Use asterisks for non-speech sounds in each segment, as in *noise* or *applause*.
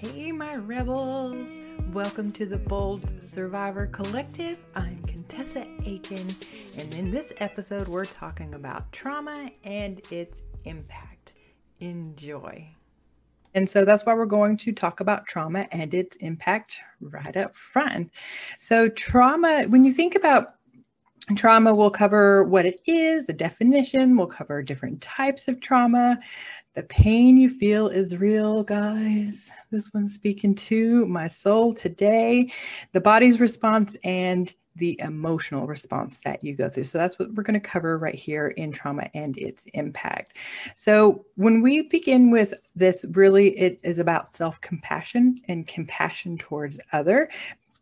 Hey, my rebels! Welcome to the Bold Survivor Collective. I'm Contessa Aiken, and in this episode, we're talking about trauma and its impact. Enjoy. And so that's why we're going to talk about trauma and its impact right up front. So, trauma, when you think about trauma, we'll cover what it is, the definition, we'll cover different types of trauma. The pain you feel is real, guys. This one's speaking to my soul today. The body's response and the emotional response that you go through. So that's what we're going to cover right here in trauma and its impact. So when we begin with this, really it is about self-compassion and compassion towards other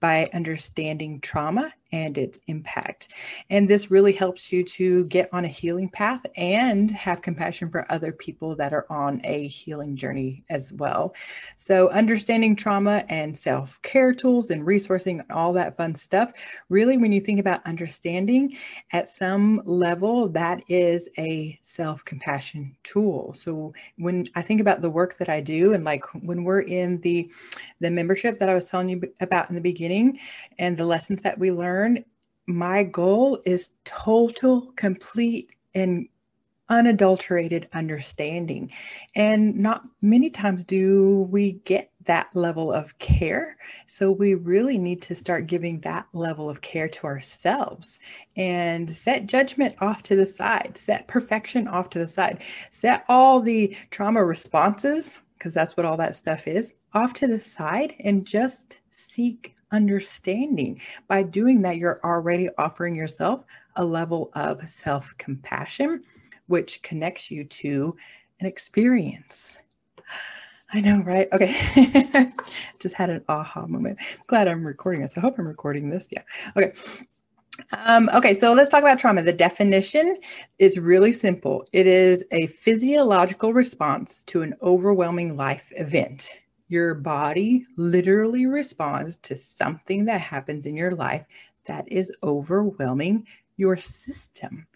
by understanding trauma and its impact. And this really helps you to get on a healing path and have compassion for other people that are on a healing journey as well. So, understanding trauma and self care tools and resourcing, all that fun stuff, really, when you think about understanding at some level, that is a self compassion tool. So, when I think about the work that I do, and like when we're in the the membership that I was telling you about in the beginning and the lessons that we learn learn, my goal is total, complete, and unadulterated understanding. And not many times do we get that level of care. So we really need to start giving that level of care to ourselves and set judgment off to the side, set perfection off to the side, set all the trauma responses, because that's what all that stuff is, off to the side and just seek understanding. By doing that, you're already offering yourself a level of self compassion, which connects you to an experience. I know, right? Okay. *laughs* Just had an aha moment. Glad I'm recording this. I hope I'm recording this. Yeah. Okay. Um, okay, so let's talk about trauma. The definition is really simple it is a physiological response to an overwhelming life event your body literally responds to something that happens in your life that is overwhelming your system.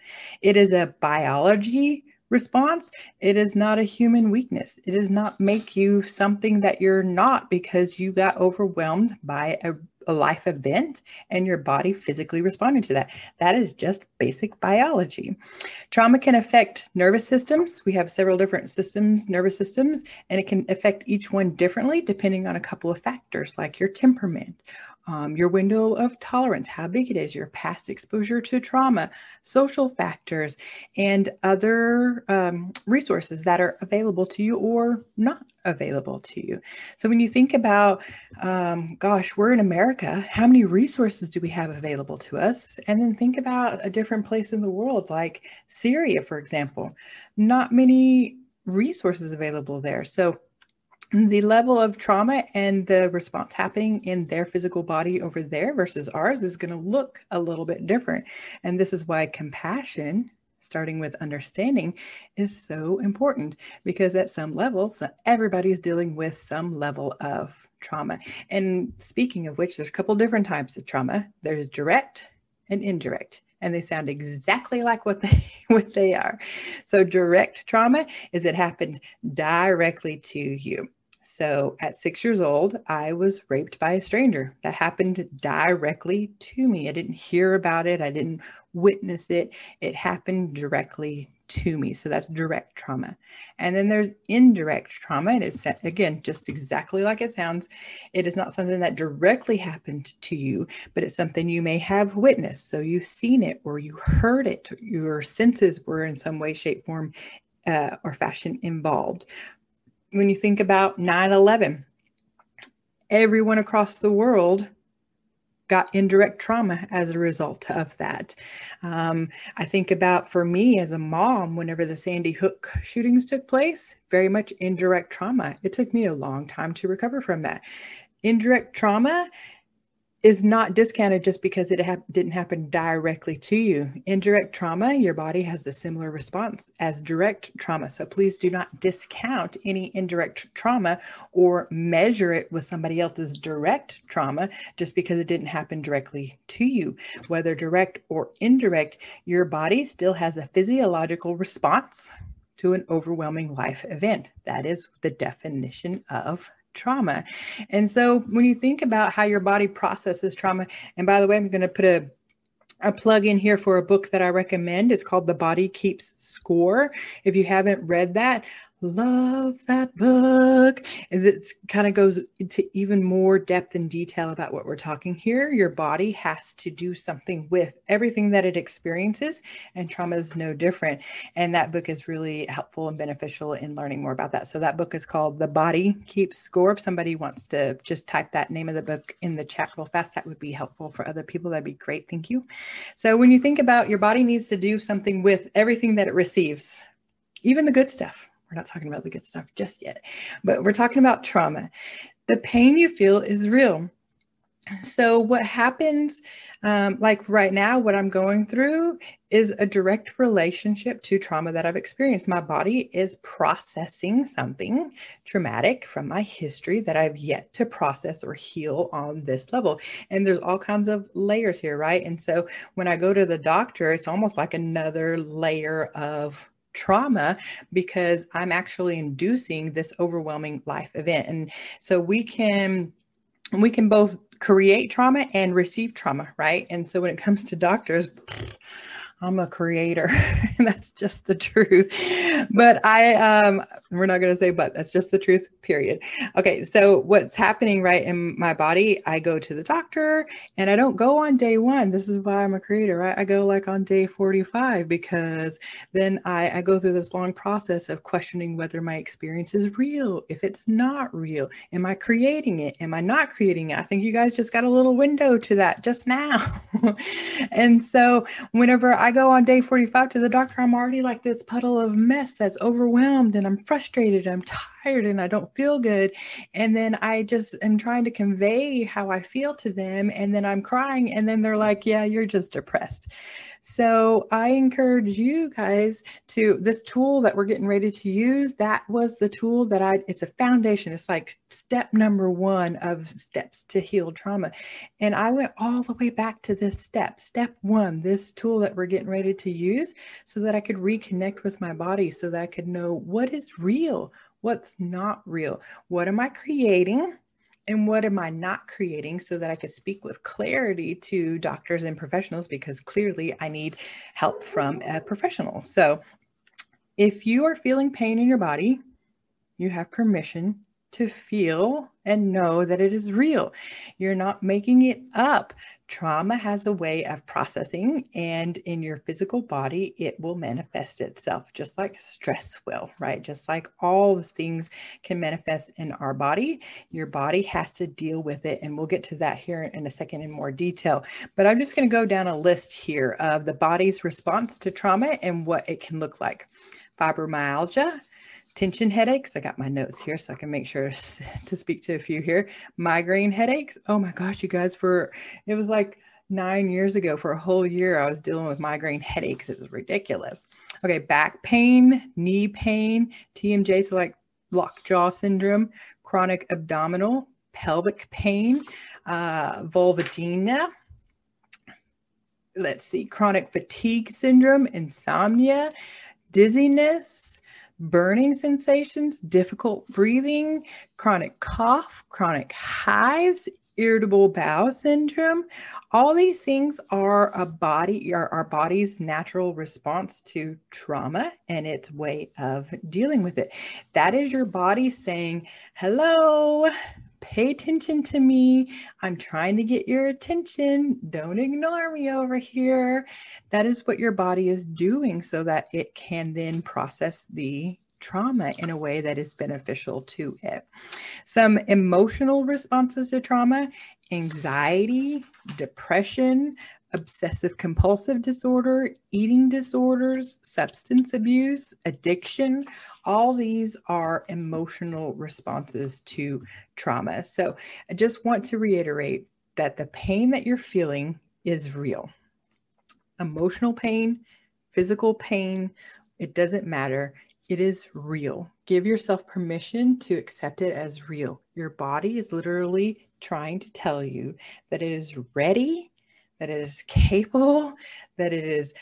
It is a biology response. It is not a human weakness. It does not make you something that you're not because you got overwhelmed by a a life event and your body physically responding to that. That is just basic biology. Trauma can affect nervous systems. We have several different systems, nervous systems, and it can affect each one differently depending on a couple of factors like your temperament, um, your window of tolerance, how big it is, your past exposure to trauma, social factors, and other um, resources that are available to you or not available to you. So when you think about, um, gosh, we're in America, how many resources do we have available to us? And then think about a different place in the world, like Syria, for example, not many resources available there. So the level of trauma and the response happening in their physical body over there versus ours is going to look a little bit different. And this is why compassion, starting with understanding, is so important because at some levels, everybody is dealing with some level of trauma. And speaking of which, there's a couple different types of trauma there's direct and indirect and they sound exactly like what they *laughs* what they are. So direct trauma is it happened directly to you. So at six years old, I was raped by a stranger. That happened directly to me. I didn't hear about it, I didn't witness it. It happened directly to me. So that's direct trauma. And then there's indirect trauma. And it's again just exactly like it sounds. It is not something that directly happened to you, but it's something you may have witnessed. So you've seen it or you heard it. Your senses were in some way, shape, form, uh, or fashion involved when you think about 9 11, everyone across the world got indirect trauma as a result of that. Um, I think about for me as a mom, whenever the Sandy Hook shootings took place, very much indirect trauma. It took me a long time to recover from that. Indirect trauma is not discounted just because it ha- didn't happen directly to you. Indirect trauma, your body has a similar response as direct trauma. So please do not discount any indirect trauma or measure it with somebody else's direct trauma just because it didn't happen directly to you. Whether direct or indirect, your body still has a physiological response to an overwhelming life event. That is the definition of trauma. And so when you think about how your body processes trauma, and by the way, I'm going to put a a plug in here for a book that I recommend. It's called The Body Keeps Score. If you haven't read that, love that book. And it kind of goes into even more depth and detail about what we're talking here. Your body has to do something with everything that it experiences, and trauma is no different. And that book is really helpful and beneficial in learning more about that. So that book is called The Body Keeps Score. If somebody wants to just type that name of the book in the chat real fast, that would be helpful for other people. That'd be great. Thank you. So when you think about your body needs to do something with everything that it receives, even the good stuff we're not talking about the good stuff just yet, but we're talking about trauma. The pain you feel is real. So, what happens, um, like right now, what I'm going through is a direct relationship to trauma that I've experienced. My body is processing something traumatic from my history that I've yet to process or heal on this level. And there's all kinds of layers here, right? And so, when I go to the doctor, it's almost like another layer of trauma because I'm actually inducing this overwhelming life event. And so we can we can both create trauma and receive trauma, right? And so when it comes to doctors, I'm a creator. *laughs* that's just the truth. But I, um, we're not going to say, but that's just the truth, period. Okay. So what's happening right in my body, I go to the doctor and I don't go on day one. This is why I'm a creator, right? I go like on day 45 because then I, I go through this long process of questioning whether my experience is real. If it's not real, am I creating it? Am I not creating it? I think you guys just got a little window to that just now. *laughs* and so whenever I go on day 45 to the doctor, I'm already like this puddle of mess that's overwhelmed and I'm frustrated, I'm tired and I don't feel good. And then I just am trying to convey how I feel to them. And then I'm crying. And then they're like, yeah, you're just depressed. So I encourage you guys to this tool that we're getting ready to use. That was the tool that I, it's a foundation. It's like step number one of steps to heal trauma. And I went all the way back to this step, step one, this tool that we're getting ready to use so that I could reconnect with my body so that I could know what is real, what's not real, what am I creating? And what am I not creating so that I could speak with clarity to doctors and professionals because clearly I need help from a professional. So, if you are feeling pain in your body, you have permission to feel and know that it is real. You're not making it up. Trauma has a way of processing, and in your physical body, it will manifest itself just like stress will, right? Just like all the things can manifest in our body, your body has to deal with it. And we'll get to that here in a second in more detail. But I'm just going to go down a list here of the body's response to trauma and what it can look like fibromyalgia tension headaches. I got my notes here so I can make sure *laughs* to speak to a few here. Migraine headaches. Oh my gosh, you guys, for it was like nine years ago for a whole year, I was dealing with migraine headaches. It was ridiculous. Okay, back pain, knee pain, TMJ, so like lockjaw syndrome, chronic abdominal, pelvic pain, uh, vulvodynia. Let's see, chronic fatigue syndrome, insomnia, dizziness, burning sensations, difficult breathing, chronic cough, chronic hives, irritable bowel syndrome. All these things are a body, are our body's natural response to trauma and its way of dealing with it. That is your body saying, hello, pay attention to me. I'm trying to get your attention. Don't ignore me over here. That is what your body is doing so that it can then process the trauma in a way that is beneficial to it. Some emotional responses to trauma anxiety, depression, obsessive compulsive disorder, eating disorders, substance abuse, addiction. All these are emotional responses to trauma. So I just want to reiterate that the pain that you're feeling is real. Emotional pain, physical pain, it doesn't matter. It is real. Give yourself permission to accept it as real. Your body is literally trying to tell you that it is ready that it is capable, that it is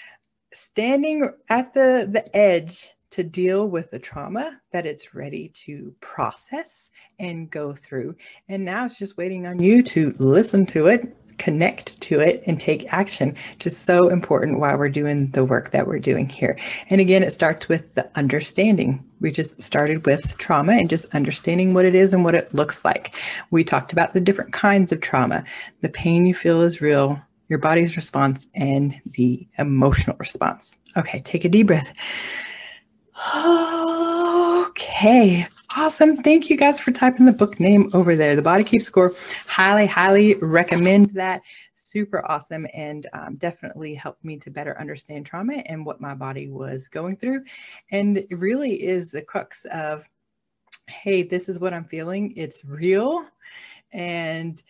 standing at the, the edge to deal with the trauma that it's ready to process and go through. And now it's just waiting on you to listen to it, connect to it, and take action. Just so important while we're doing the work that we're doing here. And again, it starts with the understanding. We just started with trauma and just understanding what it is and what it looks like. We talked about the different kinds of trauma. The pain you feel is real, your body's response, and the emotional response. Okay, take a deep breath. Okay, awesome. Thank you guys for typing the book name over there. The Body Keeps Score. Highly, highly recommend that. Super awesome and um, definitely helped me to better understand trauma and what my body was going through. And it really is the crux of hey, this is what I'm feeling. It's real. And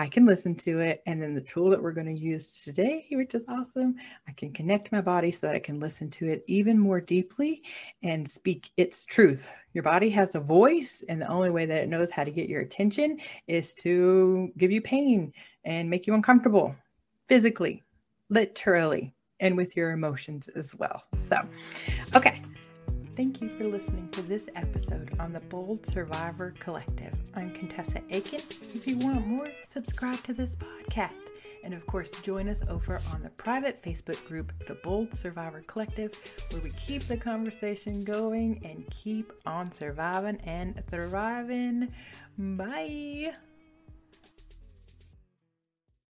I can listen to it. And then the tool that we're going to use today, which is awesome, I can connect my body so that I can listen to it even more deeply and speak its truth. Your body has a voice, and the only way that it knows how to get your attention is to give you pain and make you uncomfortable physically, literally, and with your emotions as well. So, okay. Thank you for listening to this episode on the Bold Survivor Collective. I'm Contessa Aiken. If you want more, subscribe to this podcast. And of course, join us over on the private Facebook group, The Bold Survivor Collective, where we keep the conversation going and keep on surviving and thriving. Bye.